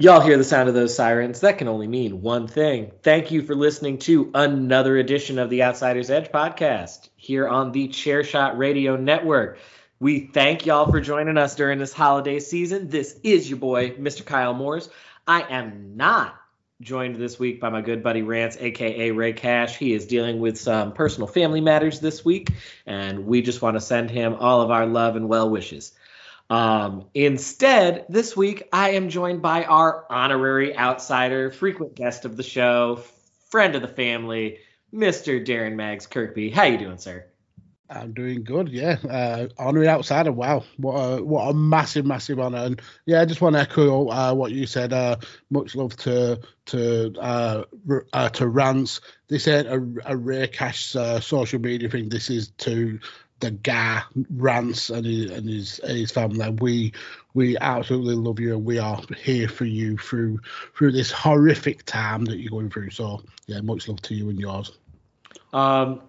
Y'all hear the sound of those sirens. That can only mean one thing. Thank you for listening to another edition of the Outsiders Edge podcast here on the Chairshot Radio Network. We thank y'all for joining us during this holiday season. This is your boy, Mr. Kyle Moores. I am not joined this week by my good buddy Rance, aka Rey Cash. He is dealing with some personal family matters this week, and we just want to send him all of our love and well wishes. Um, instead, this week I am joined by our honorary outsider, frequent guest of the show, friend of the family, Mr. Darren Mags Kirkby. How you doing, sir? I'm doing good, yeah. Uh, honorary outsider, wow, what a what a massive, massive honor. And yeah, I just want to echo uh, what you said. Uh, much love to to uh, uh, to Rance. This ain't a, a Rey Cash uh, social media thing. This is to the guy Rance and his and his, his family. We we absolutely love you and we are here for you through through this horrific time that you're going through. So yeah, much love to you and yours. Um,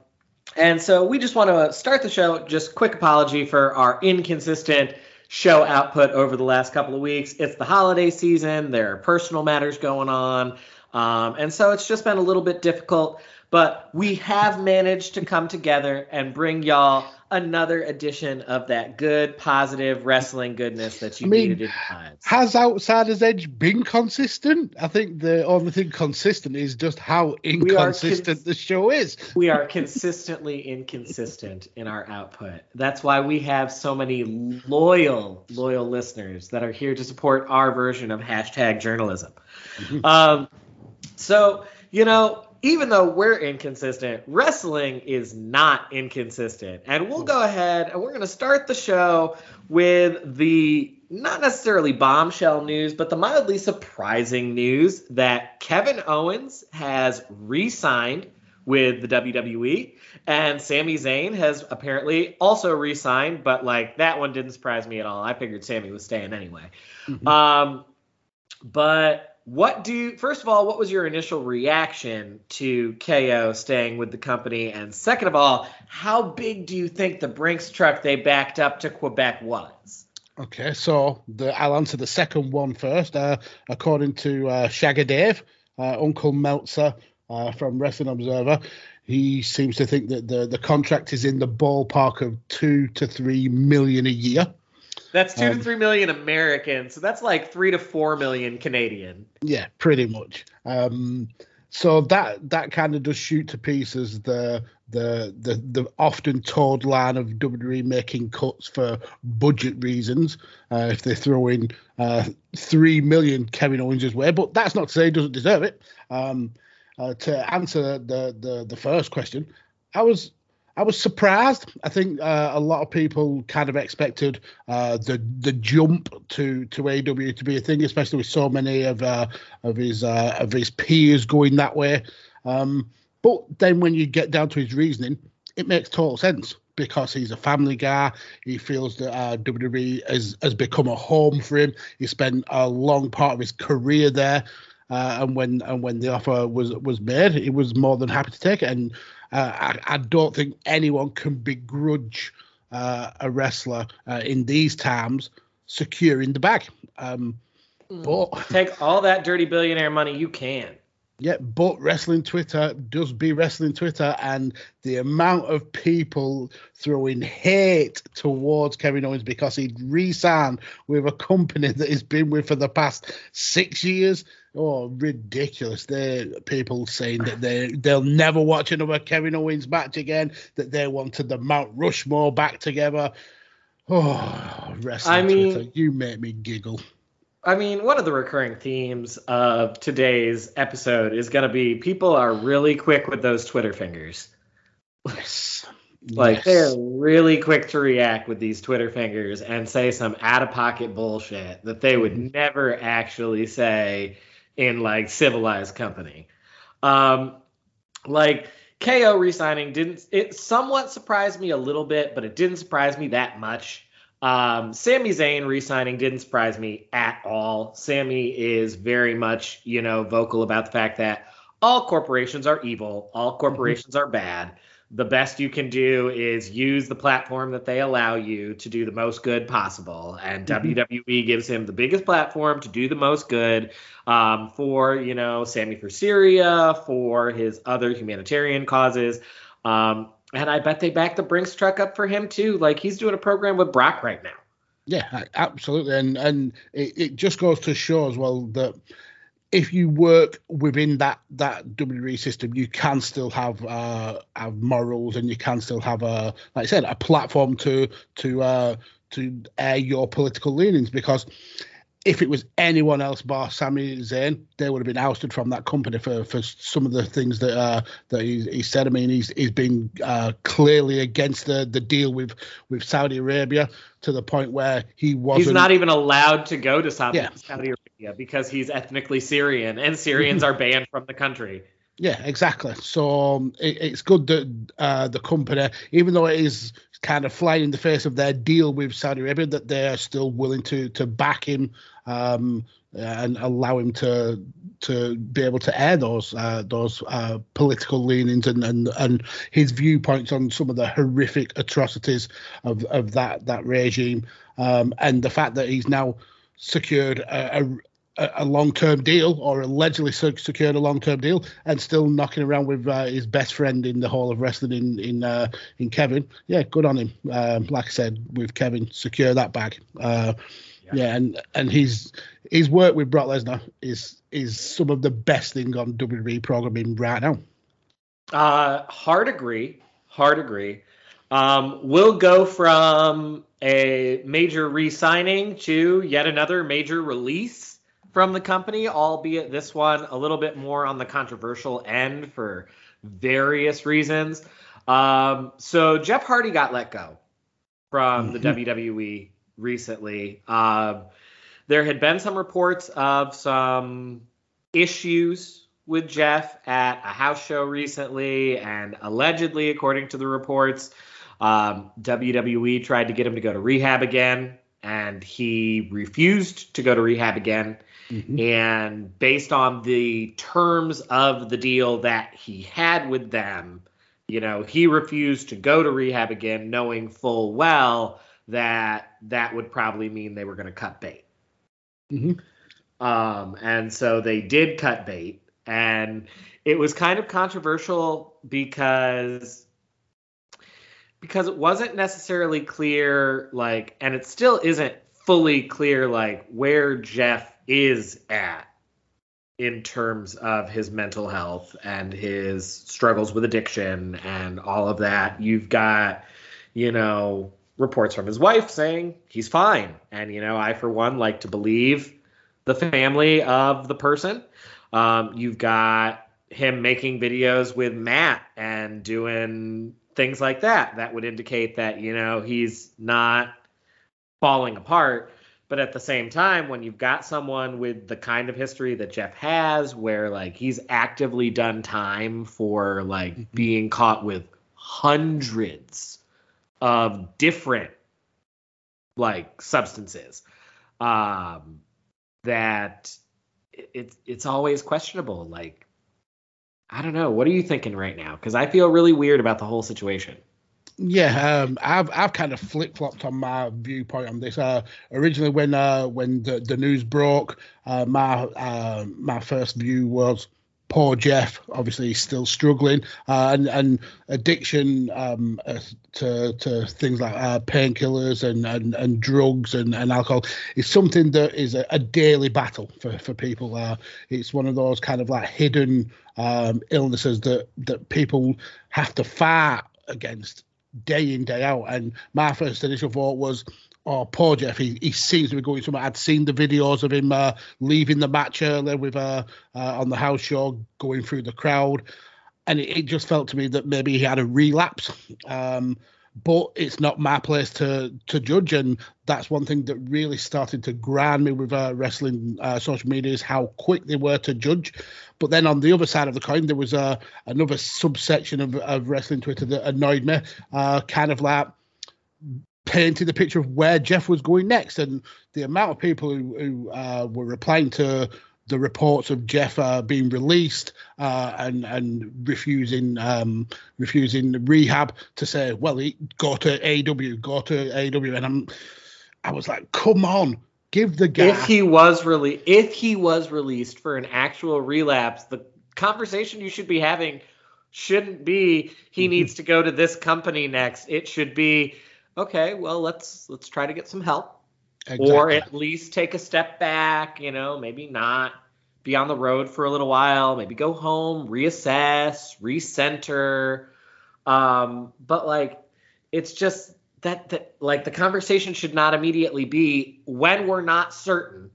and so we just want to start the show. Just quick apology for our inconsistent show output over the last couple of weeks. It's the holiday season. There are personal matters going on, um, and so it's just been a little bit difficult. But we have managed to come together and bring y'all another edition of that good, positive wrestling goodness that you I mean, needed. Has Outsider's Edge been consistent? I think the only thing consistent is just how inconsistent cons- the show is. we are consistently inconsistent in our output. That's why we have so many loyal, loyal listeners that are here to support our version of hashtag journalism. Um, so, you know, even though we're inconsistent, wrestling is not inconsistent. And we'll go ahead and we're going to start the show with the not necessarily bombshell news, but the mildly surprising news that Kevin Owens has re signed with the WWE. And Sami Zayn has apparently also re signed, but like that one didn't surprise me at all. I figured Sami was staying anyway. Mm-hmm. Um, but What do you, first of all, what was your initial reaction to KO staying with the company? And second of all, how big do you think the Brinks truck they backed up to Quebec was? Okay, so the, I'll answer the second one first. Uh, according to uh, Shagger Dave, uh, Uncle Meltzer uh, from Wrestling Observer, he seems to think that the, the contract is in the ballpark of two to three million a year. That's two um, to three million American, so that's like three to four million Canadian. Yeah, pretty much. Um, so that that kind of does shoot to pieces the the the the often told line of WWE making cuts for budget reasons. Uh, if they throw in uh, three million Kevin Owens' way, but that's not to say he doesn't deserve it. Um, uh, to answer the, the the first question, I was I was surprised. I think uh, a lot of people kind of expected uh, the the jump to to AEW to be a thing, especially with so many of uh, of his uh, of his peers going that way. Um, but then when you get down to his reasoning, it makes total sense because he's a family guy. He feels that uh, WWE has has become a home for him. He spent a long part of his career there. Uh, and when and when the offer was was made, he was more than happy to take it. And I, I, don't think anyone can begrudge uh, a wrestler uh, in these times securing the bag. Um, hmm. but take all that dirty billionaire money you can. Yeah, but wrestling Twitter does be wrestling Twitter, and the amount of people throwing hate towards Kevin Owens because he'd re-signed with a company that he's been with for the past six years. Oh, ridiculous! They people saying that they they'll never watch another Kevin Owens match again. That they wanted the Mount Rushmore back together. Oh, wrestling I mean, Twitter, you make me giggle. I mean, one of the recurring themes of today's episode is going to be people are really quick with those Twitter fingers. Yes. like yes. they're really quick to react with these Twitter fingers and say some out of pocket bullshit that they would mm-hmm. never actually say in like civilized company. Um, like KO resigning didn't it somewhat surprised me a little bit, but it didn't surprise me that much. Um, Sami Zayn re-signing didn't surprise me at all. Sami is very much, you know, vocal about the fact that all corporations are evil, all mm-hmm. corporations are bad. The best you can do is use the platform that they allow you to do the most good possible. And mm-hmm. WWE gives him the biggest platform to do the most good um, for, you know, Sami for Syria, for his other humanitarian causes. Um, and I bet they back the Brinks truck up for him too. Like he's doing a program with Brock right now. Yeah, absolutely. And and it, it just goes to show as well that if you work within that that WWE system, you can still have uh, have morals and you can still have a like I said a platform to to uh, to air your political leanings because if it was anyone else bar Sami Zayn, they would have been ousted from that company for, for some of the things that uh, that he, he said. I mean, he's he's been uh, clearly against the, the deal with, with Saudi Arabia to the point where he wasn't. He's not even allowed to go to Saudi, yeah. Saudi Arabia because he's ethnically Syrian, and Syrians are banned from the country. Yeah, exactly. So um, it, it's good that uh, the company, even though it is kind of flying in the face of their deal with Saudi Arabia that they are still willing to to back him um, and allow him to to be able to air those uh, those uh, political leanings and, and and his viewpoints on some of the horrific atrocities of of that that regime. Um, and the fact that he's now secured a a, long-term deal or allegedly secured a long-term deal and still knocking around with uh, his best friend in the Hall of Wrestling in in uh, in Kevin. Yeah, good on him. Um, like I said, with Kevin, secure that bag. Uh, yeah. yeah, and and his his work with Brock Lesnar is is some of the best thing on WWE programming right now. Uh, hard agree. Hard agree. Um, we'll go from a major re-signing to yet another major release from the company, albeit this one a little bit more on the controversial end for various reasons. Um, so Jeff Hardy got let go from the mm-hmm. WWE recently. Um, there had been some reports of some issues with Jeff at a house show recently, and allegedly, according to the reports, um, WWE tried to get him to go to rehab again and he refused to go to rehab again. Mm-hmm. And based on the terms of the deal that he had with them, you know, he refused to go to rehab again, knowing full well that that would probably mean they were going to cut bait. Mm-hmm. Um, and so they did cut bait, and it was kind of controversial because because it wasn't necessarily clear, like, and it still isn't fully clear, like, where Jeff is at in terms of his mental health and his struggles with addiction and all of that. You've got, you know, reports from his wife saying he's fine. And, you know, I, for one, like to believe the family of the person. Um, you've got him making videos with Matt and doing things like that that would indicate that you know he's not falling apart but at the same time when you've got someone with the kind of history that Jeff has where like he's actively done time for like mm-hmm. being caught with hundreds of different like substances um that it's it's always questionable like I don't know. What are you thinking right now? Because I feel really weird about the whole situation. Yeah, um, I've I've kind of flip flopped on my viewpoint on this. Uh, originally, when uh, when the, the news broke, uh, my uh, my first view was poor Jeff. Obviously, he's still struggling, uh, and and addiction um, uh, to to things like painkillers and, and and drugs and, and alcohol is something that is a, a daily battle for for people. It's one of those kind of like hidden um, illnesses that that people have to fight against day in day out. And my first initial thought was oh, poor Jeff, he, he seems to be going somewhere. I'd seen the videos of him uh, leaving the match earlier with uh, uh, on the house show, going through the crowd, and it, it just felt to me that maybe he had a relapse. Um, but it's not my place to to judge, and that's one thing that really started to grind me with uh, wrestling uh, social media is how quick they were to judge. But then on the other side of the coin, there was uh, another subsection of, of wrestling Twitter that annoyed me, uh, kind of like painted the picture of where Jeff was going next, and the amount of people who, who uh, were replying to the reports of Jeff uh, being released uh, and and refusing um, refusing rehab to say, well, he, go to AEW, go to AEW, and I'm I was like, come on, give the guy. If he was really, if he was released for an actual relapse, the conversation you should be having shouldn't be he mm-hmm. needs to go to this company next. It should be okay, well let's let's try to get some help. Exactly. Or at least take a step back, you know, maybe not be on the road for a little while, maybe go home, reassess, recenter. Um, but like it's just that that like the conversation should not immediately be when we're not certain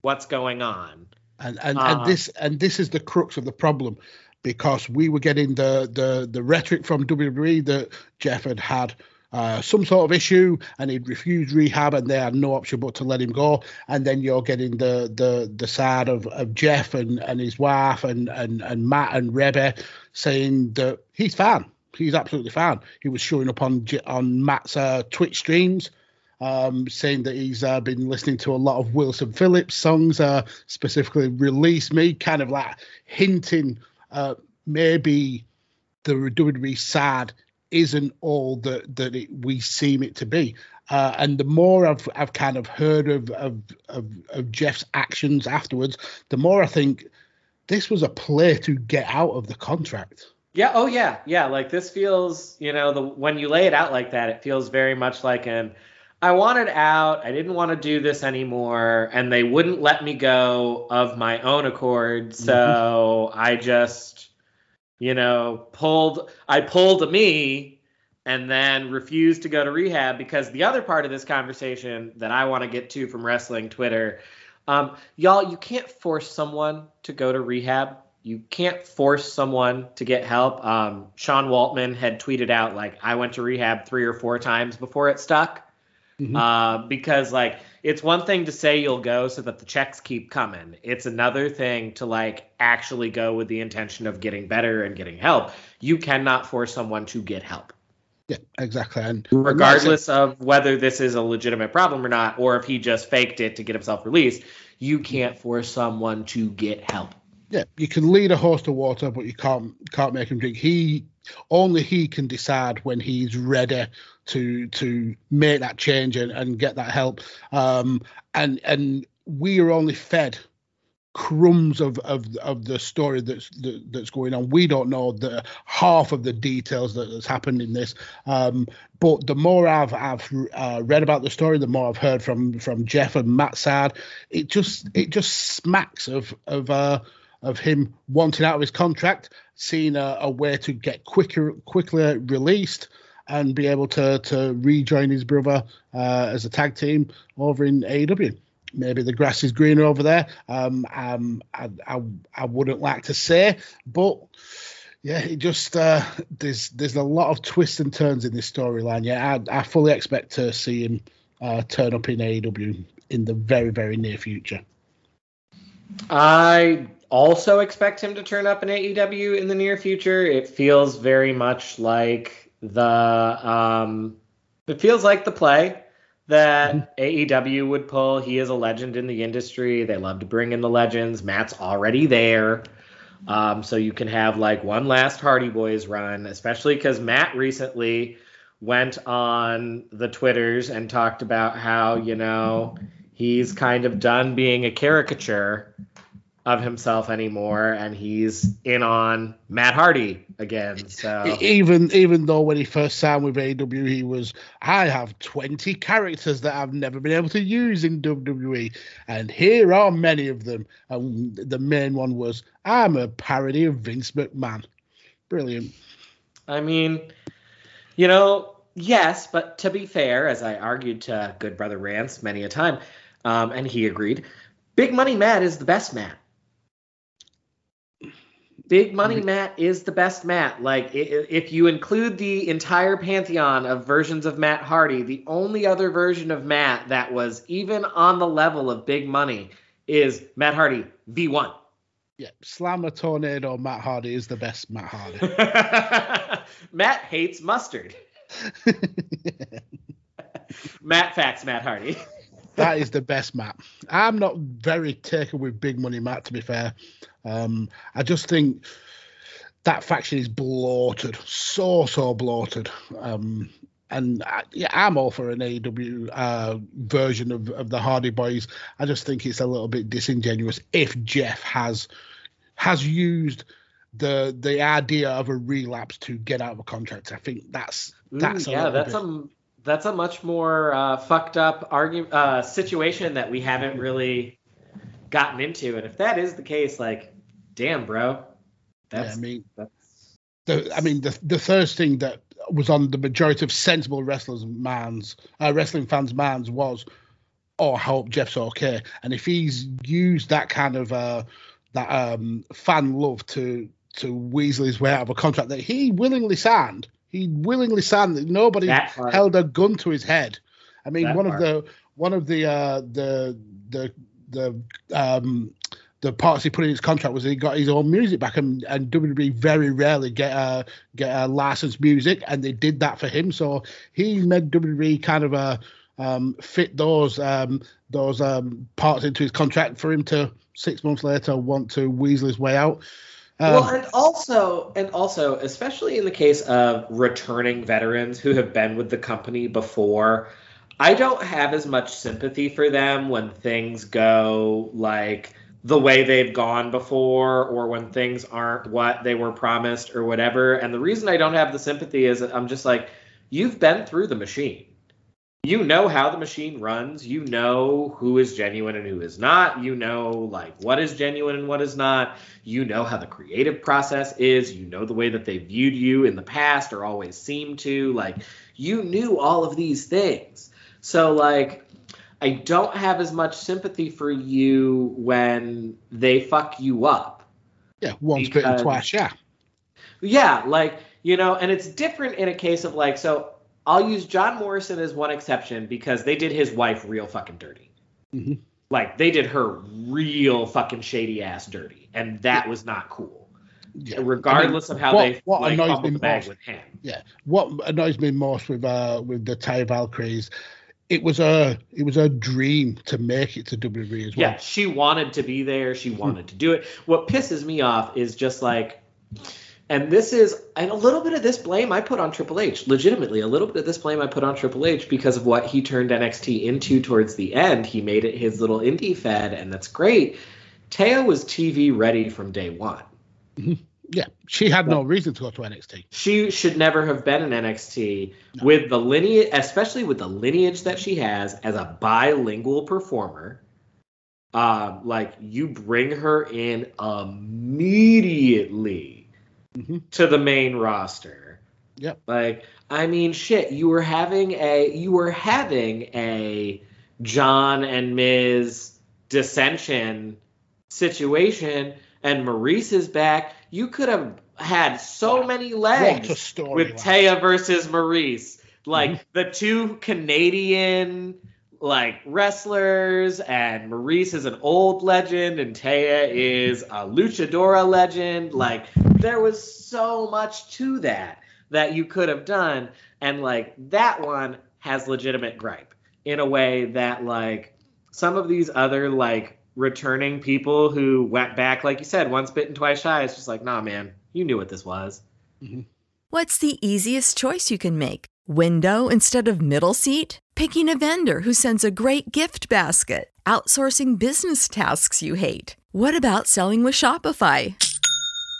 what's going on. And and, uh, and this and this is the crux of the problem because we were getting the the the rhetoric from WWE that Jeff had had uh, some sort of issue and he'd refused rehab and they had no option but to let him go. And then you're getting the the the side of, of Jeff and, and his wife and, and and Matt and Reby saying that he's fine. He's absolutely fine. He was showing up on on Matt's uh, Twitch streams um, saying that he's uh, been listening to a lot of Wilson Phillips songs, uh, specifically "Release Me," kind of like hinting uh, maybe the WWE sad isn't all that that it, we seem it to be. Uh, and the more I've I've kind of heard of, of, of of Jeff's actions afterwards, the more I think this was a play to get out of the contract. Yeah. Oh yeah. Yeah. Like this feels, you know, the when you lay it out like that, it feels very much like an I wanted out. I didn't want to do this anymore, and they wouldn't let me go of my own accord. So mm-hmm. I just you know, pulled I pulled a me and then refused to go to rehab because the other part of this conversation that I want to get to from wrestling Twitter, um, y'all, you can't force someone to go to rehab. You can't force someone to get help. Um, Sean Waltman had tweeted out like I went to rehab three or four times before it stuck. Mm-hmm. Uh, because like it's one thing to say you'll go so that the checks keep coming. It's another thing to like actually go with the intention of getting better and getting help. You cannot force someone to get help. Yeah, exactly. And regardless of whether this is a legitimate problem or not, or if he just faked it to get himself released, you can't force someone to get help. Yeah, you can lead a horse to water, but you can't can't make him drink. He only he can decide when he's ready to to make that change and, and get that help. Um, and and we are only fed crumbs of of of the story that's that, that's going on. We don't know the half of the details that has happened in this. Um, but the more I've I've uh, read about the story, the more I've heard from from Jeff and Matt Sad. It just it just smacks of of uh, of him wanting out of his contract, seeing a, a way to get quicker quickly released and be able to to rejoin his brother uh, as a tag team over in AEW maybe the grass is greener over there. Um, um, I, I, I wouldn't like to say, but yeah, it just uh, there's there's a lot of twists and turns in this storyline. Yeah, I, I fully expect to see him uh, turn up in AEW in the very very near future. I also expect him to turn up in AEW in the near future. It feels very much like the um, it feels like the play that AEW would pull. He is a legend in the industry. They love to bring in the legends. Matt's already there. Um, so you can have like one last Hardy Boys run, especially because Matt recently went on the Twitters and talked about how, you know, he's kind of done being a caricature of himself anymore, and he's in on Matt Hardy again. So even even though when he first signed with AEW, he was I have twenty characters that I've never been able to use in WWE, and here are many of them. And the main one was I'm a parody of Vince McMahon. Brilliant. I mean, you know, yes, but to be fair, as I argued to Good Brother Rance many a time, um, and he agreed, Big Money Matt is the best Matt. Big Money. Matt is the best Matt. Like, if you include the entire pantheon of versions of Matt Hardy, the only other version of Matt that was even on the level of Big Money is Matt Hardy V1. Yeah, Slammer Tornado Matt Hardy is the best Matt Hardy. Matt hates mustard. Matt facts Matt Hardy. That is the best map. I'm not very taken with Big Money Matt, to be fair. Um, I just think that faction is bloated, so so bloated. Um, and I, yeah, I'm all for an AEW uh, version of, of the Hardy Boys. I just think it's a little bit disingenuous if Jeff has has used the the idea of a relapse to get out of a contract. I think that's that's Ooh, yeah, that's bit... a that's a much more uh, fucked up argue uh, situation that we haven't really gotten into. And if that is the case, like damn, bro. That's, yeah, I mean, that's... the I mean the the first thing that was on the majority of sensible wrestlers' minds, uh, wrestling fans' minds was, oh, I hope Jeff's okay. And if he's used that kind of uh, that um, fan love to to weasel his way out of a contract that he willingly signed, he willingly signed that nobody held a gun to his head. I mean, that one part. of the one of the uh, the the the um, the parts he put in his contract was he got his own music back, and, and WWE very rarely get a get a licensed music, and they did that for him. So he made WWE kind of a um, fit those um, those um, parts into his contract for him to six months later want to weasel his way out. Um, well, and also, and also, especially in the case of returning veterans who have been with the company before, I don't have as much sympathy for them when things go like the way they've gone before or when things aren't what they were promised or whatever. And the reason I don't have the sympathy is I'm just like, you've been through the machine. You know how the machine runs. You know who is genuine and who is not. You know like what is genuine and what is not. You know how the creative process is. You know the way that they viewed you in the past or always seemed to. Like you knew all of these things. So like I don't have as much sympathy for you when they fuck you up. Yeah, once because, bitten, twice yeah. Yeah, like, you know, and it's different in a case of like, so I'll use John Morrison as one exception because they did his wife real fucking dirty. Mm-hmm. Like, they did her real fucking shady ass dirty, and that was not cool. Yeah. regardless I mean, of how what- they what like, annoys me the most- with him. Yeah. What annoys me most with uh with the Taya Valkyrie's, it was a it was a dream to make it to WWE as well. Yeah, she wanted to be there. She wanted to do it. What pisses me off is just like, and this is, and a little bit of this blame I put on Triple H. Legitimately, a little bit of this blame I put on Triple H because of what he turned NXT into towards the end. He made it his little indie fed, and that's great. Taya was TV ready from day one. Yeah. She had no reason to go to NXT. She should never have been in NXT with the lineage, especially with the lineage that she has as a bilingual performer. Um, like you bring her in immediately Mhm. to the main roster. Yep. Like, I mean, shit, you were having a you were having a John and Miz dissension situation, and Maryse is back. You could have had so many legs What a story. with line. Taya versus Maryse. Like the two Canadian like wrestlers, and Maryse is an old legend, and Taya is a luchadora legend. Like there was so much to that that you could have done, and like that one has legitimate gripe in a way that like some of these other like returning people who went back, like you said, once bitten, twice shy. It's just like, nah, man, you knew what this was. Mm-hmm. What's the easiest choice you can make? Window instead of middle seat? Picking a vendor who sends a great gift basket? Outsourcing business tasks you hate? What about selling with Shopify?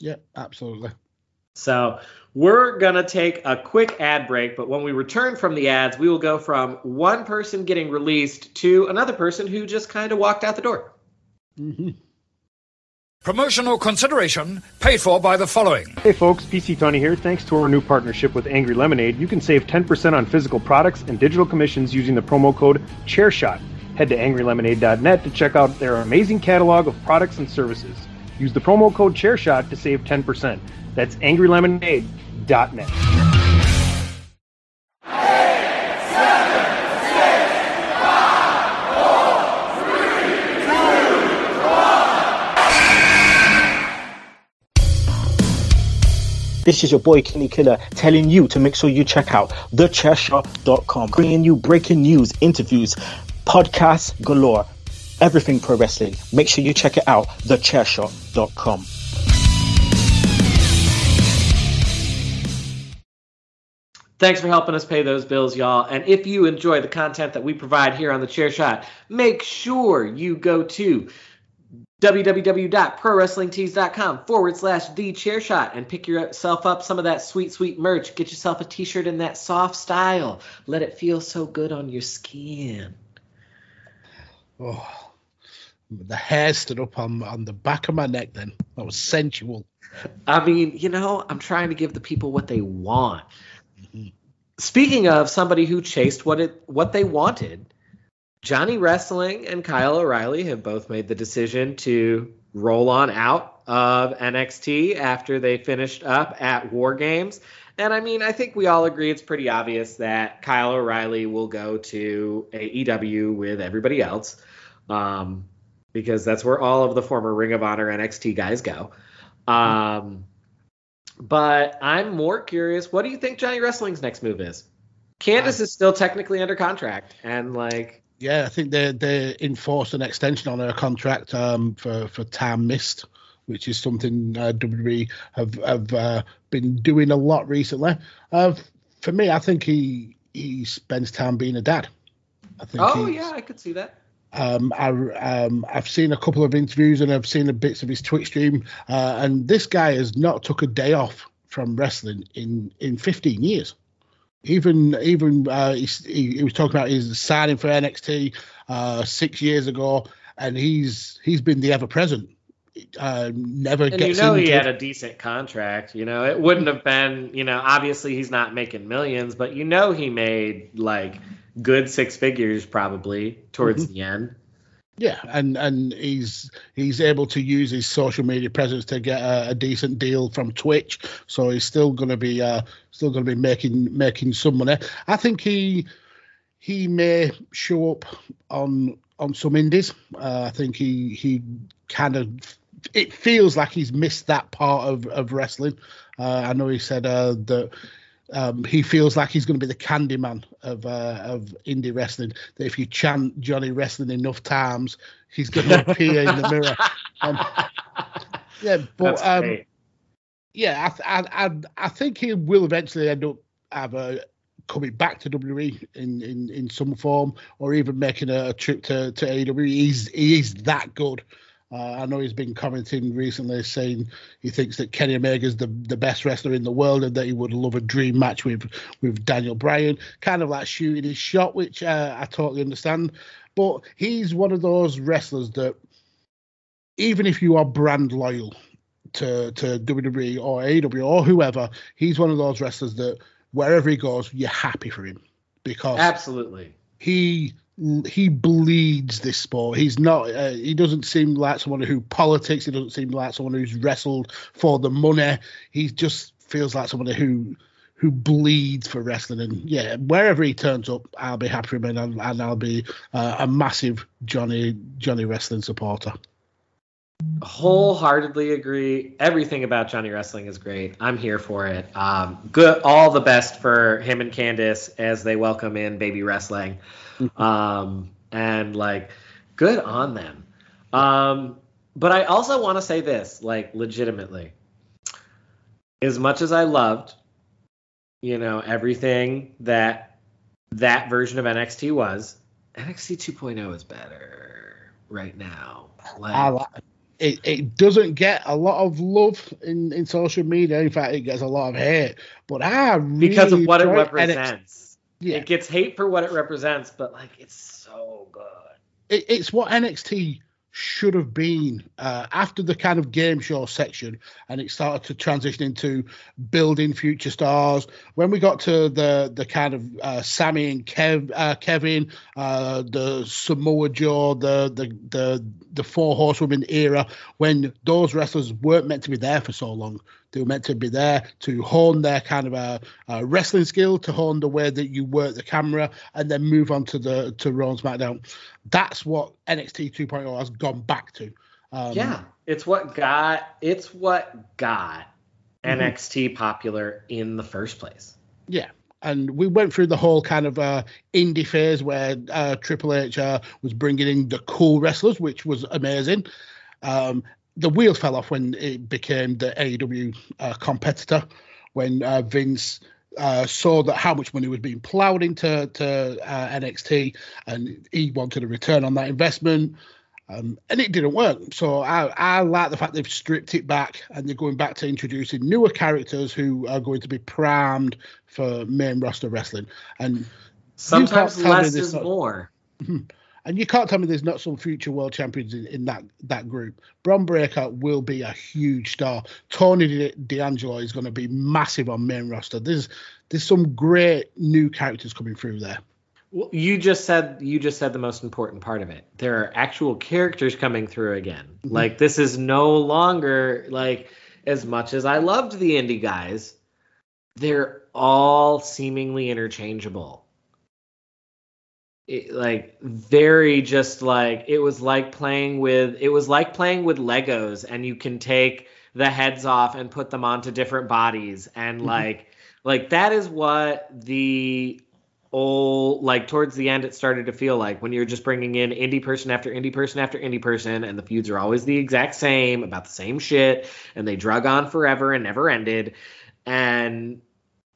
Yeah, absolutely. So we're going to take a quick ad break, but when we return from the ads, we will go from one person getting released to another person who just kind of walked out the door. Mm-hmm. Promotional consideration paid for by the following. Hey folks, PC Tony here. Thanks to our new partnership with Angry Lemonade, you can save 10% on physical products and digital commissions using the promo code ChairShot. Head to angrylemonade.net to check out their amazing catalog of products and services. Use the promo code ChairShot to save 10%. That's angrylemonade.net. This is your boy Kenny Killer telling you to make sure you check out thechairshot.com, bringing you breaking news, interviews, podcasts galore, everything pro wrestling. Make sure you check it out, thechairshot.com. Thanks for helping us pay those bills, y'all. And if you enjoy the content that we provide here on the Chair Shot, make sure you go to www.prowrestlingtees.com forward slash the chair shot and pick yourself up some of that sweet, sweet merch. Get yourself a t shirt in that soft style. Let it feel so good on your skin. Oh, the hair stood up on on the back of my neck. Then that was sensual. I mean, you know, I'm trying to give the people what they want. Speaking of somebody who chased what it what they wanted, Johnny Wrestling and Kyle O'Reilly have both made the decision to roll on out of NXT after they finished up at War Games. And I mean, I think we all agree it's pretty obvious that Kyle O'Reilly will go to AEW with everybody else um, because that's where all of the former Ring of Honor NXT guys go. Um, but I'm more curious. What do you think Johnny Wrestling's next move is? Candice is still technically under contract, and like, Yeah, I think they they enforced an extension on her contract um, for for time missed, which is something uh, WWE have have uh, been doing a lot recently. Uh, for me, I think he he spends time being a dad. I think oh yeah, I could see that. Um, I, um, I've seen a couple of interviews and I've seen bits of his Twitch stream, uh, and this guy has not took a day off from wrestling in in 15 years. Even even uh, he, he was talking about his signing for NXT uh, six years ago, and he's he's been the ever present. Uh, never and gets you know he had a decent contract. You know, it wouldn't have been. You know, obviously he's not making millions, but you know he made like good six figures probably towards Mhm. the end. Yeah, and and he's he's able to use his social media presence to get a, a decent deal from Twitch. So he's still going to be uh, still going to be making making some money. I think he he may show up on on some indies. Uh, I think he he kind of it feels like he's missed that part of of wrestling. Uh, I know he said uh, that um, he feels like he's going to be the Candyman of uh, of indie wrestling. That if you chant Johnny Wrestling enough times, he's going to appear in the mirror. Um, yeah, but um, yeah, I, I I I think he will eventually end up have a coming back to WWE in, in, in some form, or even making a, a trip to to AEW. He's he is that good. Uh, I know he's been commenting recently saying he thinks that Kenny Omega is the, the best wrestler in the world and that he would love a dream match with with Daniel Bryan. Kind of like shooting his shot, which uh, I totally understand. But he's one of those wrestlers that even if you are brand loyal to to WWE or AEW or whoever, he's one of those wrestlers that wherever he goes, you're happy for him because Absolutely. he he bleeds this sport. He's not. Uh, he doesn't seem like someone who politics. He doesn't seem like someone who's wrestled for the money. He just feels like someone who who bleeds for wrestling. And yeah, wherever he turns up, I'll be happy for him, and I'll, and I'll be uh, a massive Johnny Johnny wrestling supporter. Wholeheartedly agree. Everything about Johnny Wrestling is great. I'm here for it. Um, good. All the best for him and Candice as they welcome in baby wrestling. Um, and like, good on them. Um, but I also want to say this, like, legitimately. As much as I loved, you know, everything that that version of NXT was, NXT 2.0 is better right now. Like, it, it doesn't get a lot of love in, in social media. In fact, it gets a lot of hate. But I really because of what it represents. Yeah. It gets hate for what it represents, but like it's so good. it, it's what NXT should have been uh, after the kind of game show section, and it started to transition into building future stars. When we got to the the kind of uh, Sami and Kev, uh, Kevin, uh, the Samoa Joe, the the the the four horsewomen era, when those wrestlers weren't meant to be there for so long. They were meant to be there to hone their kind of a, uh wrestling skill, to hone the way that you work the camera, and then move on to the to Raw and SmackDown. That's what NXT 2.0 has gone back to. Um, yeah, it's what got it's what got Mhm. NXT popular in the first place. Yeah. And we went through the whole kind of uh, indie phase where uh, Triple H uh, was bringing in the cool wrestlers, which was amazing. Um, the wheels fell off when it became the AEW uh, competitor, when uh, Vince uh, saw that how much money was being plowed into to, uh, NXT, and he wanted a return on that investment. Um, and it didn't work. So I, I like the fact they've stripped it back and they're going back to introducing newer characters who are going to be primed for main roster wrestling. And Sometimes less is more. and you can't tell me there's not some future world champions in, in that that group. Bron Breakker will be a huge star. Tony D'Angelo is going to be massive on main roster. There's there's some great new characters coming through there. Well, you just said you just said the most important part of it. There are actual characters coming through again. Mm-hmm. Like this is no longer like as much as I loved the indie guys, they're all seemingly interchangeable. It, like very just like it was like playing with it was like playing with Legos and you can take the heads off and put them onto different bodies and Mhm. like like that is what the old like towards the end it started to feel like when you're just bringing in indie person after indie person after indie person and the feuds are always the exact same about the same shit and they drug on forever and never ended and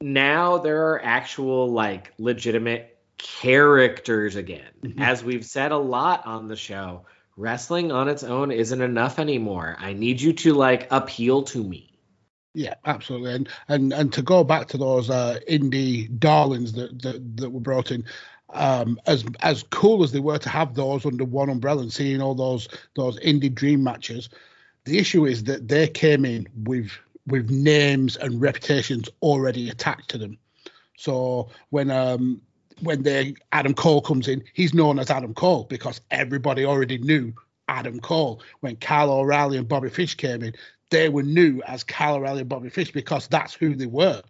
now there are actual like legitimate characters again. Mm-hmm. As we've said a lot on the show, wrestling on its own isn't enough anymore. I need you to like appeal to me. Yeah, absolutely. And and and to go back to those uh, indie darlings that, that that were brought in, um, as as cool as they were to have those under one umbrella and seeing all those those indie dream matches, the issue is that they came in with with names and reputations already attached to them. So when um when the Adam Cole comes in, he's known as Adam Cole because everybody already knew Adam Cole. When Kyle O'Reilly and Bobby Fish came in, they were new as Kyle O'Reilly and Bobby Fish because that's who they were.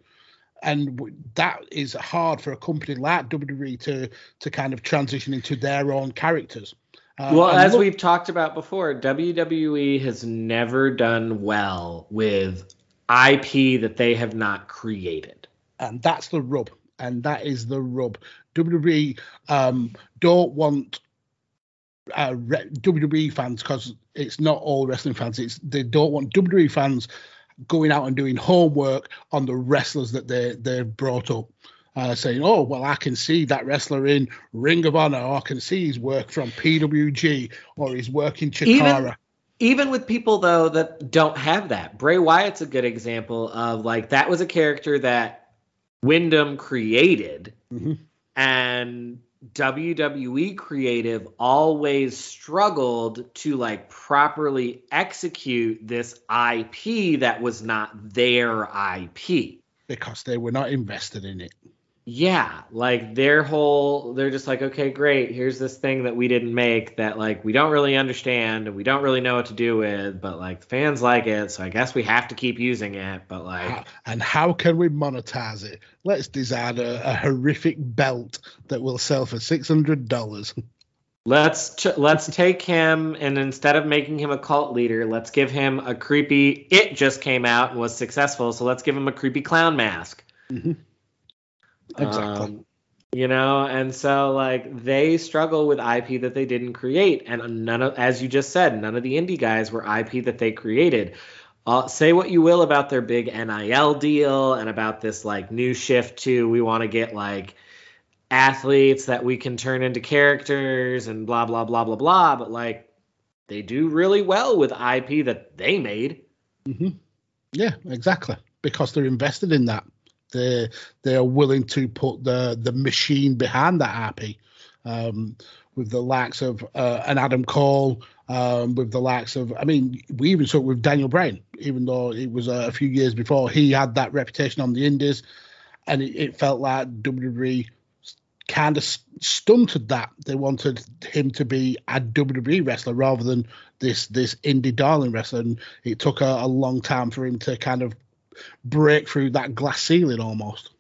And that is hard for a company like WWE to to kind of transition into their own characters. Uh, well, as look, we've talked about before, WWE has never done well with IP that they have not created. And that's the rub. And that is the rub. WWE um, don't want uh, WWE fans because it's not all wrestling fans. It's they don't want WWE fans going out and doing homework on the wrestlers that they they brought up. Uh, saying, "Oh, well, I can see that wrestler in Ring of Honor, or I can see his work from PWG, or his work in Chikara." Even, even with people though that don't have that, Bray Wyatt's a good example of like that was a character that Windham created, mm-hmm. and WWE creative always struggled to like properly execute this IP that was not their IP because they were not invested in it. Yeah, like their whole they're just like, okay, great, here's this thing that we didn't make that like we don't really understand and we don't really know what to do with, but like fans like it, so I guess we have to keep using it. But like And how can we monetize it? Let's design a, a horrific belt that will sell for six hundred dollars. Let's ch- let's take him and instead of making him a cult leader, let's give him a creepy. It just came out and was successful, so let's give him a creepy clown mask. Mm-hmm. Exactly. Um, you know, and so like they struggle with IP that they didn't create, and none of, as you just said, none of the indie guys were IP that they created. Uh, say what you will about their big NIL deal and about this like new shift to we want to get like athletes that we can turn into characters and blah blah blah blah blah, but like they do really well with IP that they made. Mm-hmm. Yeah, exactly, because they're invested in that they they are willing to put the the machine behind that IP. Um, with the likes of uh, an Adam Cole, um, with the likes of, I mean, we even saw it with Daniel Bryan, even though it was uh, a few years before he had that reputation on the Indies, and it, it felt like WWE kind of stunted that. They wanted him to be a WWE wrestler rather than this this indie darling wrestler, and it took a, a long time for him to kind of break through that glass ceiling almost.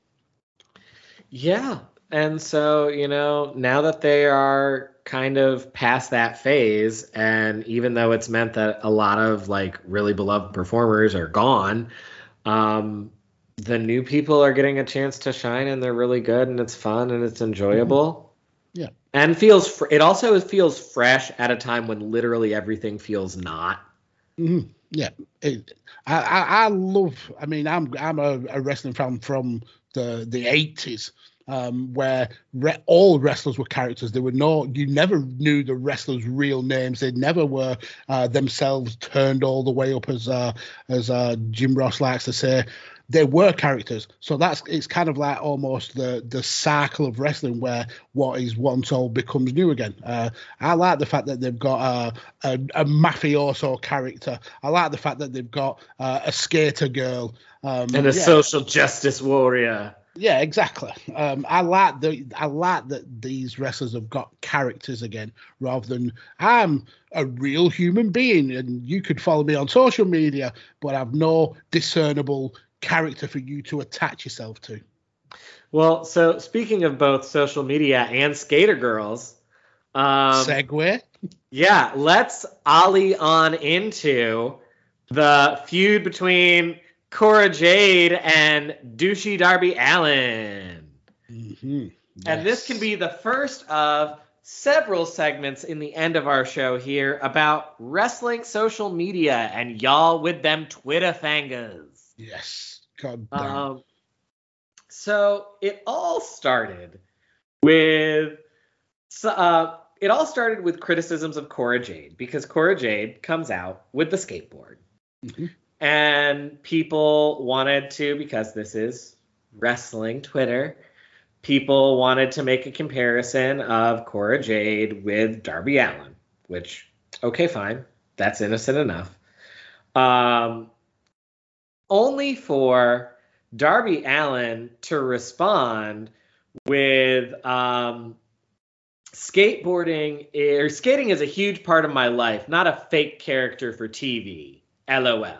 Yeah. And so, you know, now that they are kind of past that phase, and even though it's meant that a lot of like really beloved performers are gone, um, the new people are getting a chance to shine and they're really good and it's fun and it's enjoyable. Mm-hmm. Yeah. And feels, fr- it also feels fresh at a time when literally everything feels not. Mm-hmm. Yeah. It, I, I, I love. I mean, I'm I'm a, a wrestling fan from the the eighties. Um, where re- all wrestlers were characters. They were no, you never knew the wrestlers' real names. They never were uh, themselves turned all the way up, as uh, as uh, Jim Ross likes to say they were characters. So that's it's kind of like almost the the cycle of wrestling where what is once old becomes new again. Uh, I like the fact that they've got a, a, a mafioso character. I like the fact that they've got uh, a skater girl um, and a yeah. social justice warrior. Yeah, exactly. Um, I like the I like that these wrestlers have got characters again, rather than I'm a real human being and you could follow me on social media, but I've no discernible character for you to attach yourself to. Well, so speaking of both social media and skater girls, um, segue. Yeah, let's ollie on into the feud between Cora Jade and douchey Darby Allin. Mm-hmm. Yes. And this can be the first of several segments in the end of our show here about wrestling social media and y'all with them Twitter fangers. Yes. God damn. Um, so it all started with uh, it all started with criticisms of Cora Jade because Cora Jade comes out with the skateboard. Mm-hmm. And people wanted to, because this is wrestling Twitter, people wanted to make a comparison of Cora Jade with Darby Allin, which, okay, fine. That's innocent enough. Um, only for Darby Allin to respond with um, skateboarding or skating is a huge part of my life, not a fake character for TV. LOL.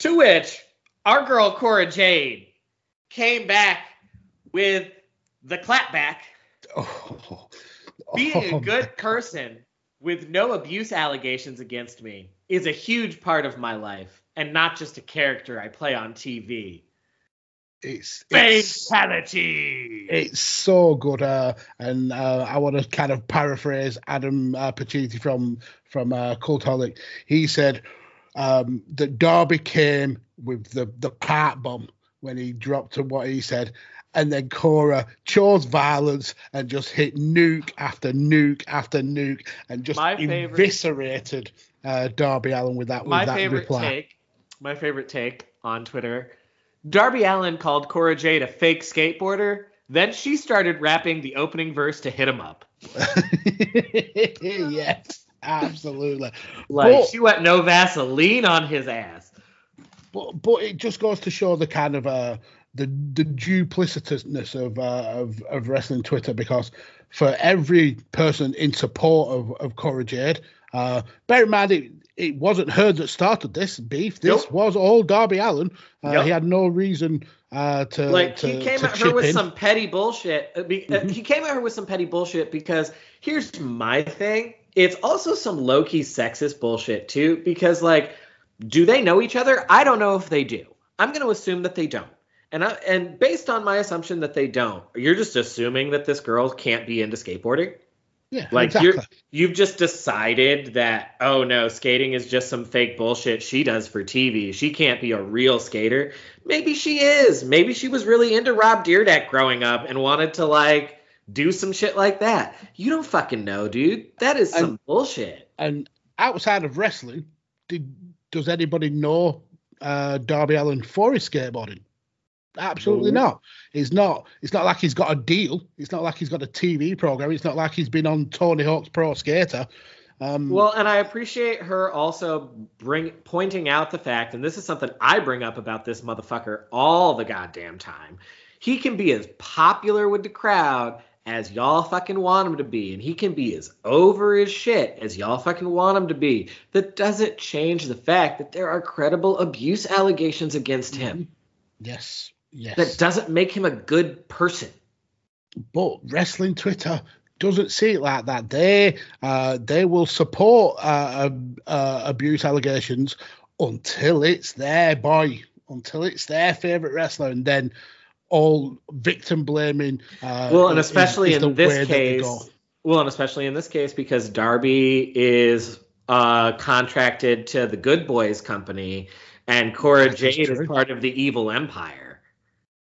To which our girl Cora Jade came back with the clapback, Oh, being oh a good person with no abuse allegations against me is a huge part of my life and not just a character I play on TV. It's, it's Fatality. it's so good, uh, and uh, I want to kind of paraphrase Adam uh, Pacitti from from uh, Cultaholic. He said um, that Darby came with the the part bomb when he dropped to what he said, and then Cora chose violence and just hit nuke after nuke after nuke and just My favorite- eviscerated uh, Darby Allin with that with my that favorite reply. take my favorite take on twitter darby allin called cora jade a fake skateboarder then she started rapping the opening verse to hit him up yes, absolutely. like But- she went no vaseline on his ass but but it just goes to show the kind of uh the the duplicitousness of uh, of of wrestling Twitter because for every person in support of of Cora Jade, uh, bear in mind it. It wasn't her that started this beef. This Nope. was all Darby Allin. Uh, Yep. He had no reason uh, to like to, he came at her with in. some petty bullshit. Uh, uh, Mhm. he came at her with some petty bullshit because here's my thing. It's also some low key sexist bullshit too. Because like, do they know each other? I don't know if they do. I'm going to assume that they don't. And I, and based on my assumption that they don't, you're just assuming that this girl can't be into skateboarding. Yeah, Like exactly. you're you've just decided that oh no, skating is just some fake bullshit she does for TV. She can't be a real skater. Maybe she is. Maybe she was really into Rob Dyrdek growing up and wanted to like do some shit like that. You don't fucking know, dude. That is some And- bullshit. And outside of wrestling, did does anybody know uh, Darby Allin for his skateboarding? Absolutely No. not. It's not. It's not like he's got a deal. It's not like he's got a TV program. It's not like he's been on Tony Hawk's Pro Skater. Um, Well, and I appreciate her also bring pointing out the fact, and this is something I bring up about this motherfucker all the goddamn time. He can be as popular with the crowd as y'all fucking want him to be, and he can be as over his shit as y'all fucking want him to be. That doesn't change the fact that there are credible abuse allegations against him. yes, yes. That doesn't make him a good person. but wrestling Twitter doesn't see it like that. They uh, they will support uh, uh, abuse allegations until it's their boy, until it's their favorite wrestler, and then all victim blaming. Uh, well, and especially is the in this way that they case, well, and especially in this case because Darby is uh, contracted to the Good Boys Company, and Cora is Jade is part of the Evil Empire.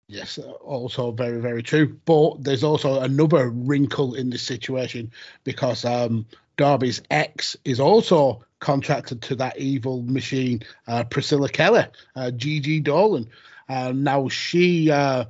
Yes, uh, also very, very true. But there's also another wrinkle in this situation because um, Darby's ex is also contracted to that evil machine, uh, Priscilla Kelly, uh, Gigi Dolin. Uh, now she, uh,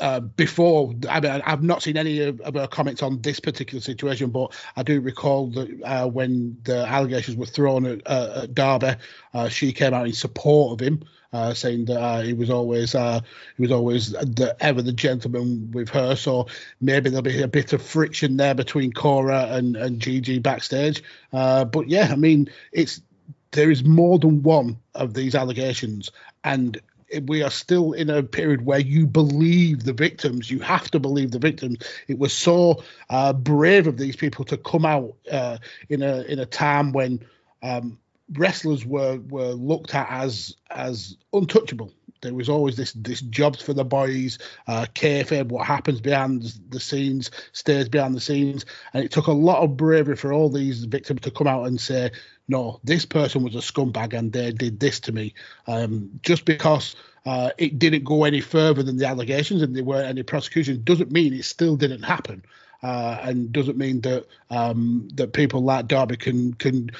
uh, before, I mean, I've not seen any of, of her comments on this particular situation, but I do recall that uh, when the allegations were thrown at, uh, at Darby, uh, she came out in support of him, uh, saying that uh, he was always uh, he was always the, ever the gentleman with her. So maybe there'll be a bit of friction there between Cora and and Gigi backstage. Uh, but yeah, I mean, it's there is more than one of these allegations, and we are still in a period where you believe the victims. You have to believe the victims. It was so uh, brave of these people to come out uh, in a in a time when um, wrestlers were were looked at as as untouchable. There was always this this jobs for the boys, uh, kayfabe, what happens behind the scenes, stays behind the scenes, and it took a lot of bravery for all these victims to come out and say, no, this person was a scumbag and they did this to me, um, just because. Uh, it didn't go any further than the allegations and there weren't any prosecution doesn't mean it still didn't happen uh, and doesn't mean that um, that people like Darby can can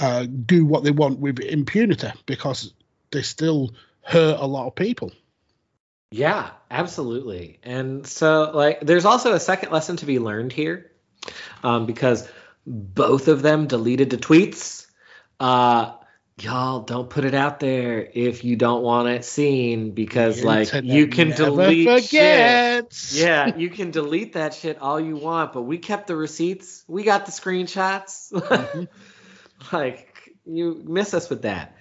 uh, do what they want with impunity because they still hurt a lot of people. Yeah, absolutely. And so, like, there's also a second lesson to be learned here um, because both of them deleted the tweets. Uh, y'all don't put it out there if you don't want it seen because, the like, you can delete forgets. shit. Yeah, you can delete that shit all you want, but we kept the receipts. We got the screenshots. Mm-hmm. like, you miss us with that.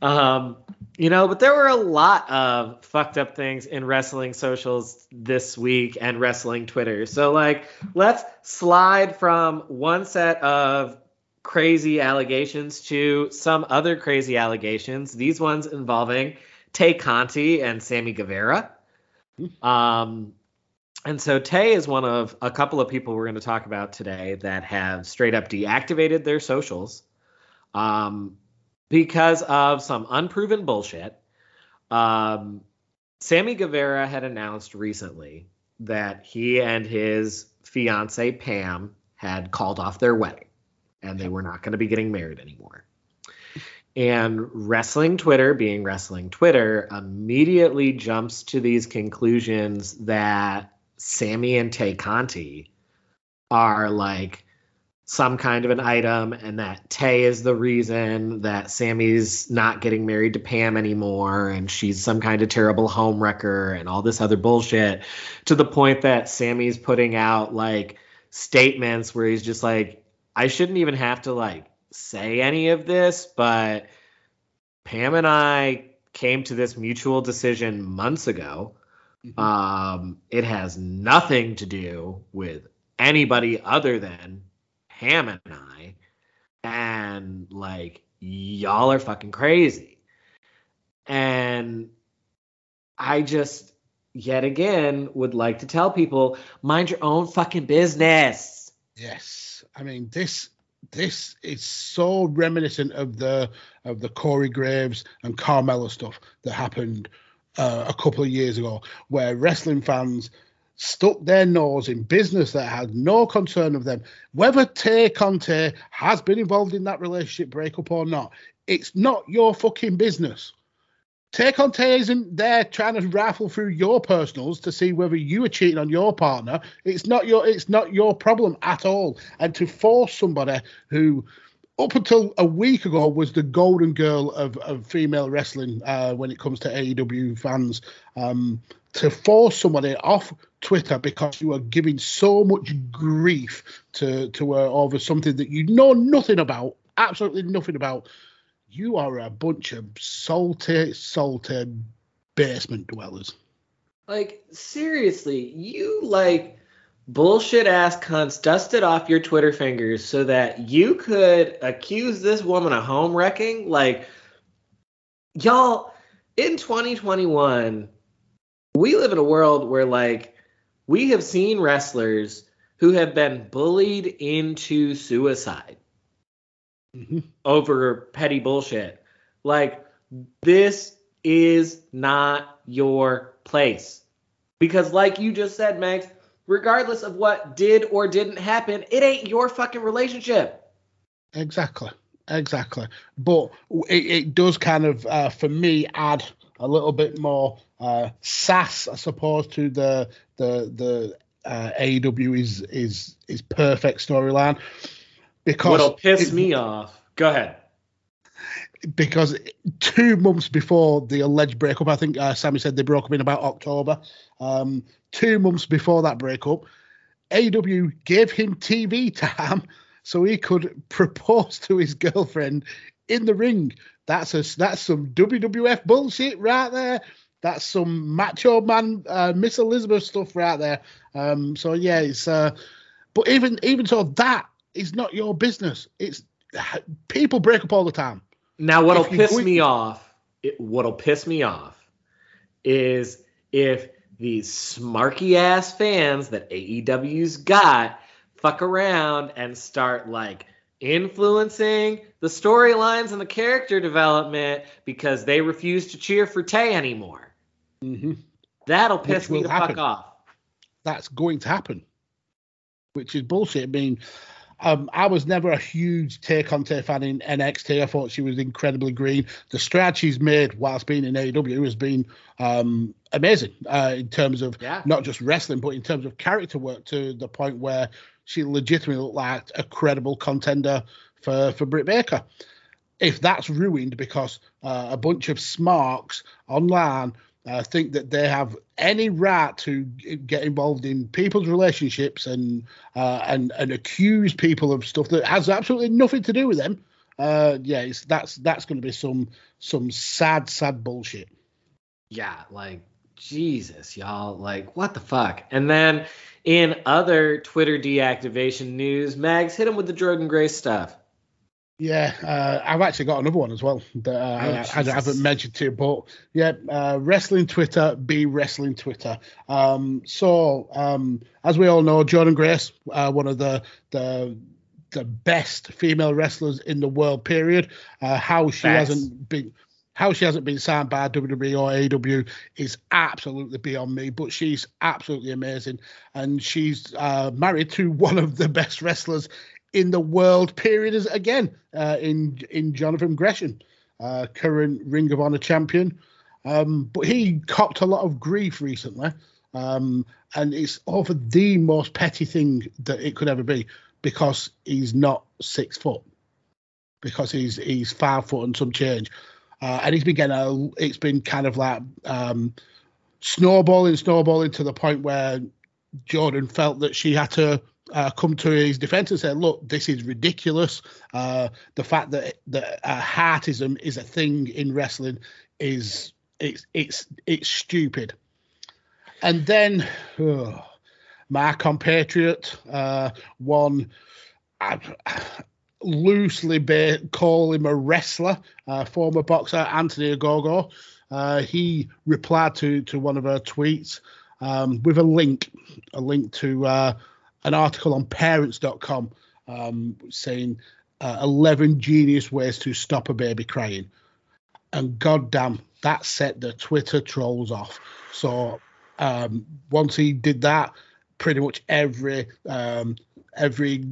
Um, you know, but there were a lot of fucked up things in wrestling socials this week and wrestling Twitter. So, like, let's slide from one set of crazy allegations to some other crazy allegations. These ones involving Tay Conti and Sammy Guevara. Um, and so Tay is one of a couple of people we're going to talk about today that have straight up deactivated their socials. Um, because of some unproven bullshit. Um, Sammy Guevara had announced recently that he and his fiance Pam had called off their wedding and they were not going to be getting married anymore. And wrestling Twitter, being wrestling Twitter, immediately jumps to these conclusions that Sammy and Tay Conti are like some kind of an item and that Tay is the reason that Sammy's not getting married to Pam anymore and she's some kind of terrible home wrecker and all this other bullshit to the point that Sammy's putting out like statements where he's just like I shouldn't even have to like say any of this but Pam and I came to this mutual decision months ago mm-hmm. um it has nothing to do with anybody other than Pam and I, and like y'all are fucking crazy. And I just yet again would like to tell people mind your own fucking business. Yes. I mean this this is so reminiscent of the of the Corey Graves and Carmella stuff that happened uh, a couple of years ago, where wrestling fans stuck their nose in business that had no concern of them. Whether Tay Conti has been involved in that relationship breakup or not, it's not your fucking business. Tay Conti isn't there trying to rifle through your personals to see whether you are cheating on your partner. It's not your it's not your problem at all. And to force somebody who up until a week ago was the golden girl of, of female wrestling uh, when it comes to AEW fans um, to force somebody off Twitter because you are giving so much grief to to her over something that you know nothing about, absolutely nothing about. You are a bunch of salty, salty basement dwellers. Like seriously, you like bullshit ass cunts dusted off your Twitter fingers so that you could accuse this woman of home wrecking. Like y'all in 2021 we live in a world where like we have seen wrestlers who have been bullied into suicide mm-hmm. over petty bullshit. Like this is not your place. Because like you just said, Mags, regardless of what did or didn't happen, it ain't your fucking relationship. Exactly. Exactly. But it, it does kind of, uh, for me, add a little bit more uh, sass, I suppose, to the the the uh, AEW is is is perfect storyline. Because what'll piss it, me off. Go ahead. Because two months before the alleged breakup, I think uh, Sammy said they broke up in about October. Um, two months before that breakup, AEW gave him TV time so he could propose to his girlfriend in the ring. That's a that's some WWF bullshit right there. That's some macho man uh, Miss Elizabeth stuff right there. Um, so yeah, it's uh, but even even so, that is not your business. It's people break up all the time. Now, what'll piss me off? It, what'll piss me off is if these smarky ass fans that AEW's got fuck around and start like influencing the storylines and the character development because they refuse to cheer for Tay anymore. Mm-hmm. That'll piss me the happen. fuck off. That's going to happen, which is bullshit. I mean, um, I was never a huge Tay fan in NXT. I thought she was incredibly green. The stride she's made whilst being in AEW has been um, amazing uh, in terms of Yeah. not just wrestling, but in terms of character work to the point where she legitimately looked like a credible contender for, for Britt Baker. If that's ruined because uh, a bunch of smarks online uh, think that they have any right to get involved in people's relationships and uh, and and accuse people of stuff that has absolutely nothing to do with them. Uh, yeah, that's that's going to be some some sad sad bullshit. Yeah, like Jesus, y'all. Like, what the fuck? And then in other Twitter deactivation news, Mags hit him with the Jordynne Grace stuff. Yeah, uh, I've actually got another one as well that uh, I, I haven't mentioned to you, but yeah, uh, wrestling Twitter, be wrestling Twitter. Um, so um, as we all know, Jordynne Grace, uh, one of the the the best female wrestlers in the world. Period. Uh, how she Facts. hasn't been. How she hasn't been signed by WWE or AEW is absolutely beyond me, but she's absolutely amazing. And she's uh, married to one of the best wrestlers in the world, period, as again, uh, in in Jonathan Gresham, uh, current Ring of Honor champion. Um, but he copped a lot of grief recently, um, and it's over the most petty thing that it could ever be because he's not six foot, because he's he's five foot and some change, uh, and he's been getting a, it's been kind of like um, snowballing, snowballing to the point where Jordynne felt that she had to uh, come to his defense and say, "Look, this is ridiculous. Uh, the fact that that uh, heartism is a thing in wrestling is it's it's it's stupid." And then oh, my compatriot, uh, one loosely call him a wrestler, uh, former boxer Anthony Ogogo. Uh, he replied to to one of her tweets um, with a link, a link to uh, an article on parents.com um, saying uh, 11 genius ways to stop a baby crying. And goddamn, that set the Twitter trolls off. So um, once he did that, pretty much every um, every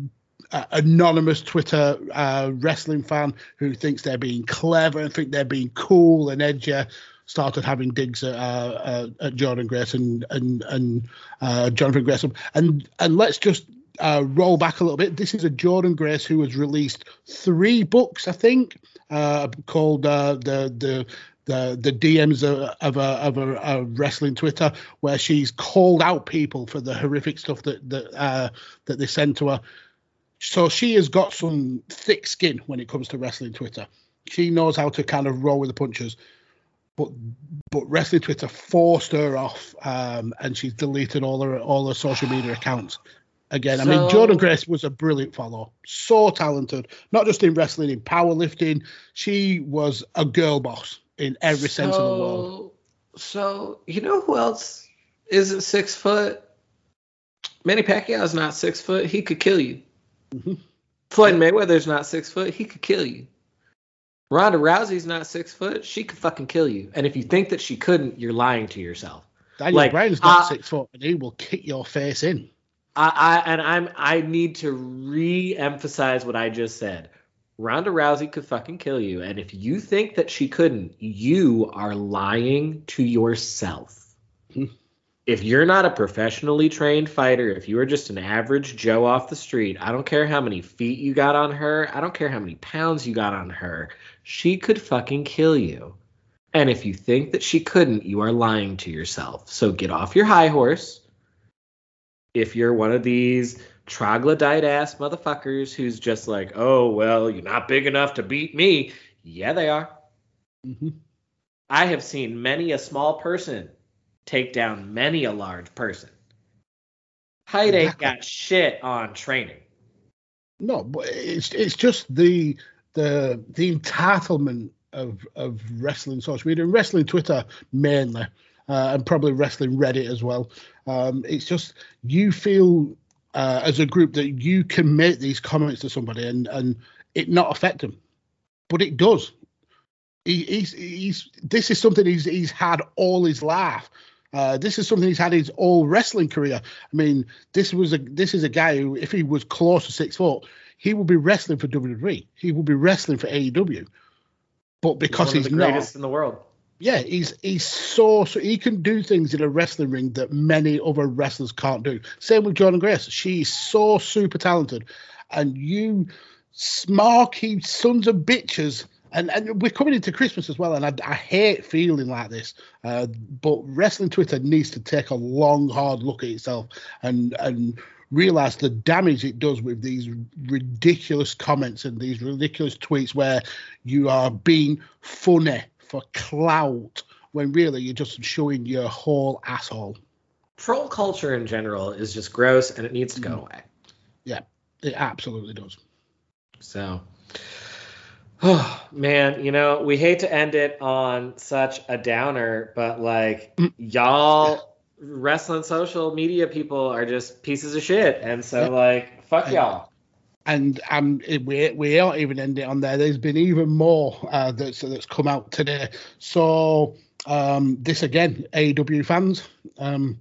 uh, anonymous Twitter uh, wrestling fan who thinks they're being clever and think they're being cool and edgy started having digs at, uh, at Jordynne Grace and and and uh, Jonathan Gresham. And and let's just uh, roll back a little bit. This is a Jordan Grace who has released three books, I think, uh, called the the. The, the DMs of, of, a, of a, a wrestling Twitter where she's called out people for the horrific stuff that that uh, that they send to her. So she has got some thick skin when it comes to wrestling Twitter. She knows how to kind of roll with the punches but but wrestling Twitter forced her off, um, and she's deleted all her all her social media accounts. Again, I mean, Jordynne Grace was a brilliant follow, so talented, not just in wrestling, in powerlifting. She was a girl boss in every sense of the word. So you know who else isn't six foot? Manny Pacquiao's not six foot. He could kill you. Mhm. Floyd Mayweather's not six foot. He could kill you. Ronda Rousey's not six foot. She could fucking kill you. And if you think that she couldn't, you're lying to yourself. Daniel like, Bryan's not uh, six foot, and he will kick your face in. I, I and I'm I need to re-emphasize what I just said. Ronda Rousey could fucking kill you, and if you think that she couldn't, you are lying to yourself. If you're not a professionally trained fighter, if you are just an average Joe off the street, I don't care how many feet you got on her, I don't care how many pounds you got on her, she could fucking kill you. And if you think that she couldn't, you are lying to yourself. So get off your high horse if you're one of these troglodyte ass motherfuckers who's just like, oh, well, you're not big enough to beat me. Yeah, they are. Mhm. I have seen many a small person take down many a large person. Height ain't got shit on training. No, but it's it's just the the the entitlement of of wrestling social media and wrestling Twitter mainly. uh, and probably wrestling Reddit as well. Um, it's just you feel uh, as a group that you can make these comments to somebody and and it not affect them, but it does. He, he's he's this is something he's he's had all his life. Uh, this is something he's had his whole wrestling career. I mean, this was a this is a guy who, if he was close to six foot, he would be wrestling for WWE. He would be wrestling for AEW. But because he's, he's the not, greatest in the world. yeah, he's he's so, so he can do things in a wrestling ring that many other wrestlers can't do. Same with Jordynne Grace. She's so super talented, and you smarky sons of bitches. And, and we're coming into Christmas as well, and I, I hate feeling like this. Uh, but wrestling Twitter needs to take a long, hard look at itself and and realize the damage it does with these ridiculous comments and these ridiculous tweets where you are being funny for clout when really you're just showing your whole asshole. Troll culture in general is just gross and it needs to go away. Yeah, it absolutely does. So, oh man, you know, we hate to end it on such a downer, but like, y'all wrestling social media people are just pieces of shit. And so, Yep. like, fuck And- y'all. and um, we we don't even end it on there. There's been even more uh, that's that's come out today. So um, this again, AEW fans, um,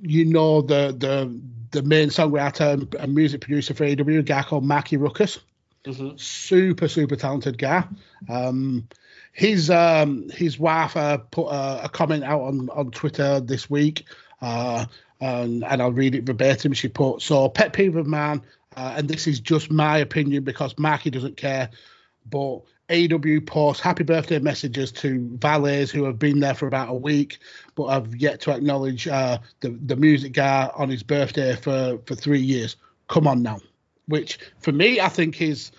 you know the the the main songwriter and- and music producer for AEW, a guy called Mikey Rukus, Mhm. super super talented guy. Um, his um, his wife uh, put a, a comment out on on Twitter this week. Uh, and, and I'll read it verbatim. She put, "So pet peeve of mine, uh, and this is just my opinion because Mikey doesn't care, but AEW posts happy birthday messages to valets who have been there for about a week, but have yet to acknowledge uh, the the music guy on his birthday for for three years. Come on now." Which for me, I think is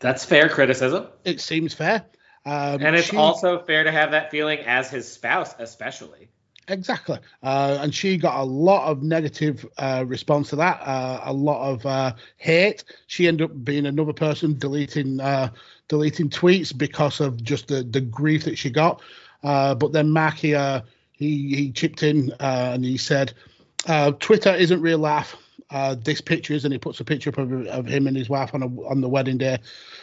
That's fair criticism. it seems fair. Um, And it's she- also fair to have that feeling as his spouse, especially. Exactly. Uh, and she got a lot of negative uh, response to that, uh, a lot of uh, hate. She ended up being another person deleting uh, deleting tweets because of just the, the grief that she got. Uh, but then uh, he, he chipped in uh, and he said, uh, Twitter isn't real life. Uh, this picture is, and he puts a picture up of, of him and his wife on a, on the wedding day.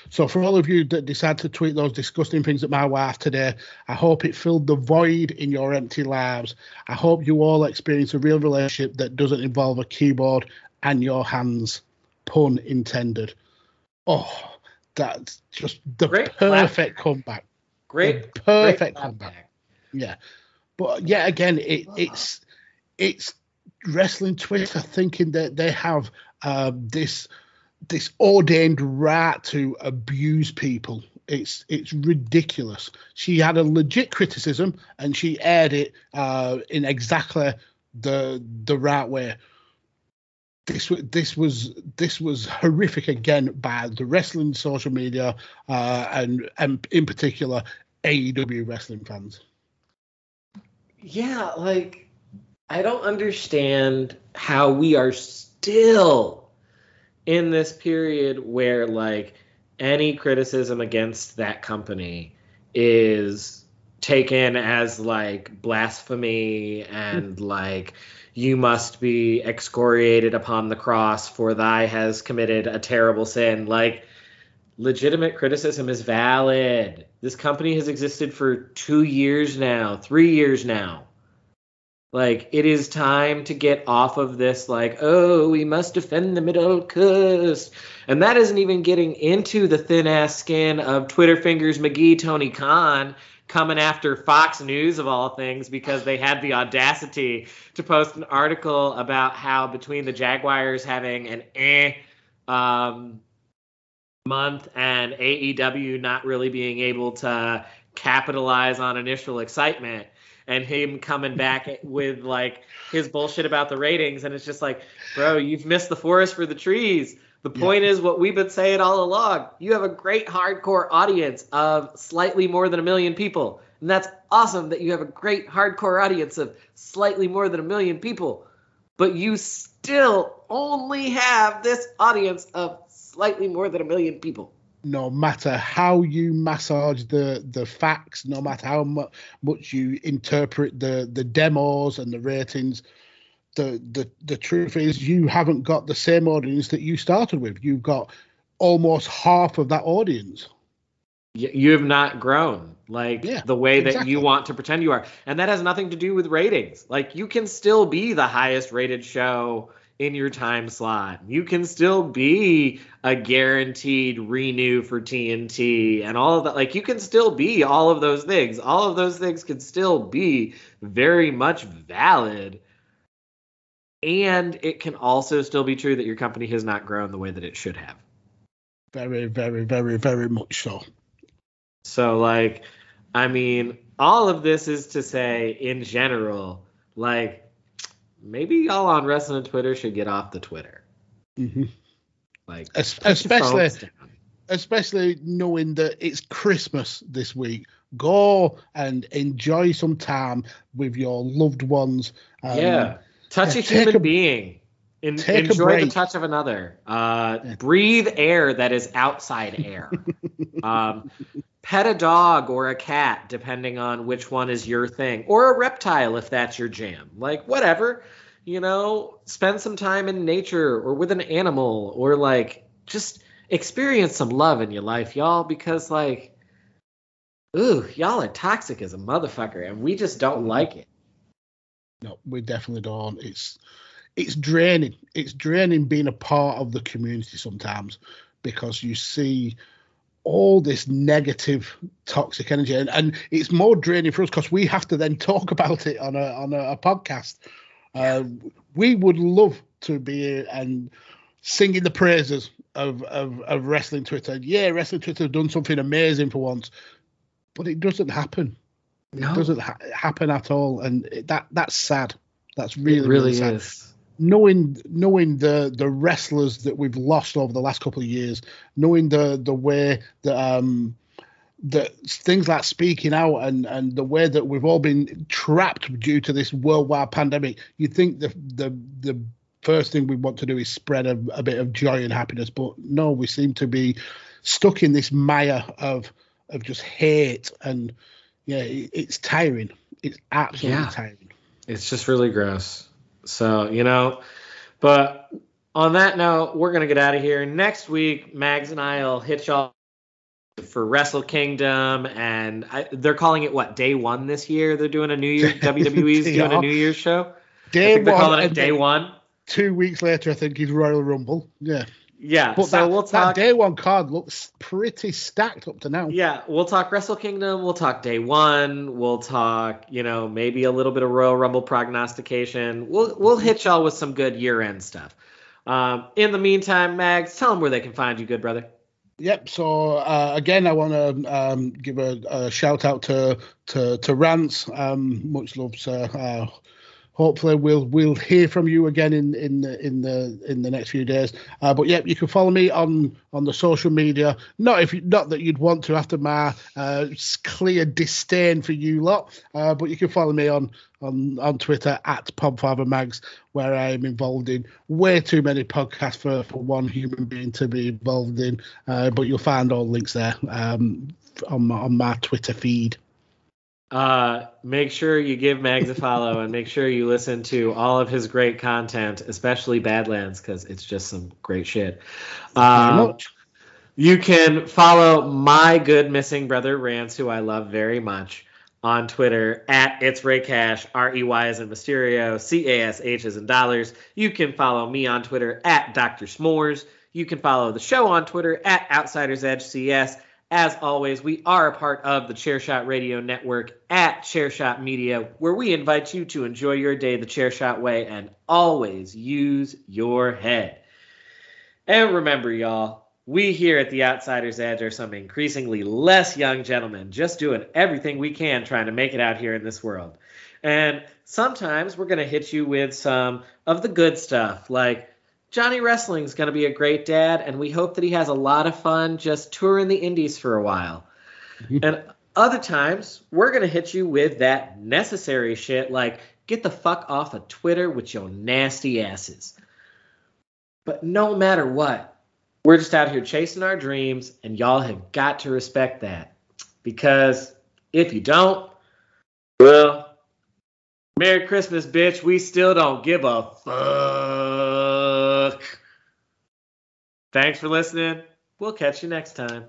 So for all of you that decide to tweet those disgusting things at my wife today, I hope it filled the void in your empty lives. I hope you all experience a real relationship that doesn't involve a keyboard and your hands. Pun intended. Oh, that's just the Great perfect comeback. Great, The perfect great comeback. Yeah, but yeah, again, it, it's it's wrestling Twitter thinking that they have um, this this ordained right to abuse people. It's it's ridiculous. She had a legit criticism and she aired it uh, in exactly the the right way. This this was this was horrific again by the wrestling social media uh, and and in particular AEW wrestling fans. Yeah, like I don't understand how we are still in this period where like any criticism against that company is taken as like blasphemy and hmm. like you must be excoriated upon the cross for thy has committed a terrible sin. Like legitimate criticism is valid. This company has existed for 2 years now 3 years now like it is time to get off of this like oh we must defend the middle coast. And that isn't even getting into the thin ass skin of twitter fingers mcgee tony khan coming after fox news of all things because they had the audacity to post an article about how between the jaguars having an eh um, month and aew not really being able to capitalize on initial excitement and him coming back with like his bullshit about the ratings and it's just like bro you've missed the forest for the trees. The point is what we've been saying all along. You have a great hardcore audience of slightly more than a million people and that's awesome that you have a great hardcore audience of slightly more than a million people but you still only have this audience of slightly more than a million people no matter how you massage the the facts, no matter how mu- much you interpret the the demos and the ratings, the the the truth is you haven't got the same audience that you started with. You've got almost half of that audience. You have not grown like Yeah, the way that exactly. you want to pretend you are. And that has nothing to do with ratings. Like you can still be the highest rated show in your time slot. You can still be a guaranteed renew for TNT and all of that. Like you can still be all of those things. All of those things can still be very much valid. And it can also still be true that your company has not grown the way that it should have. Very, very, very, very much so. So, like, I mean, all of this is to say, in general, like, maybe y'all on wrestling Twitter should get off the Twitter. hmm Like, Es- especially especially knowing that it's Christmas this week. Go and enjoy some time with your loved ones. Um, yeah, touch yeah, a human a- being. En- take a enjoy the touch of another. Uh, Breathe air that is outside air. um, pet a dog or a cat, depending on which one is your thing, or a reptile if that's your jam. Like, whatever. You know, spend some time in nature or with an animal, or like just experience some love in your life, y'all, because, like, ooh, y'all are toxic as a motherfucker, and we just don't like it. No, we definitely don't. It's it's draining. It's draining being a part of the community sometimes because you see all this negative toxic energy and, and it's more draining for us because we have to then talk about it on a on a, a podcast. Uh, we would love to be and singing the praises of, of of wrestling Twitter. Yeah, wrestling Twitter have done something amazing for once, but it doesn't happen. No, It doesn't ha- happen at all, and it- that that's sad. That's really it really really sad is. Knowing knowing the the wrestlers that we've lost over the last couple of years, knowing the the way that um that things like speaking out and and the way that we've all been trapped due to this worldwide pandemic, you'd think the the the first thing we want to do is spread a, a bit of joy and happiness, but no, we seem to be stuck in this mire of of just hate and yeah, it, it's tiring. It's absolutely Yeah. tiring. It's just really gross. So, you know, but on that note, we're going to get out of here. Next week, Mags and I will hit y'all for Wrestle Kingdom. And I, they're calling it what, day one this year? They're doing a New Year, WWE's doing a. New Year's show. Day think they're one calling it day one. Two weeks later, I think is Royal Rumble. Yeah. Yeah. But so that, we'll talk. that day one card looks pretty stacked up to now. Yeah, we'll talk Wrestle Kingdom. We'll talk Day One. We'll talk, you know, maybe a little bit of Royal Rumble prognostication. We'll we'll hit y'all with some good year end stuff. Um, in the meantime, Mags, tell them where they can find you, good brother. Yep. So uh, again, I want to um, give a, a shout out to to to Rance. Um, much love, sir. Uh, hopefully, we'll we'll hear from you again in in the in the in the next few days. Uh, but yeah, you can follow me on on the social media. Not if you, not that you'd want to after my uh, clear disdain for you lot, uh, but you can follow me on on on Twitter at PodfatherMags, where I am involved in way too many podcasts for, for one human being to be involved in. Uh, but you'll find all links there um, on my, on my Twitter feed. Uh, make sure you give Mags a follow and make sure you listen to all of his great content, especially Badlands, because it's just some great shit. Um. You can follow my good missing brother Rance, who I love very much, on Twitter at it's Rey Cash, R E Y as in Mysterio, C A S H as in dollars. You can follow me on Twitter at Dr. S'mores. You can follow the show on Twitter at Outsiders Edge CS. As always, we are a part of the Chairshot Radio Network at Chairshot Media, where we invite you to enjoy your day the Chairshot way and always use your head. And remember, y'all, we here at the Outsiders Edge are some increasingly less young gentlemen, just doing everything we can trying to make it out here in this world. And sometimes we're going to hit you with some of the good stuff, like Johnny Wrestling's going to be a great dad, and we hope that he has a lot of fun just touring the Indies for a while. Mm-hmm. and other times, we're going to hit you with that necessary shit like, get the fuck off of Twitter with your nasty asses. But no matter what, we're just out here chasing our dreams, and y'all have got to respect that. Because if you don't, well, Merry Christmas, bitch. We still don't give a fuck. Thanks for listening. We'll catch you next time.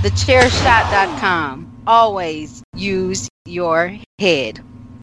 TheChairShot.com. Always use your head.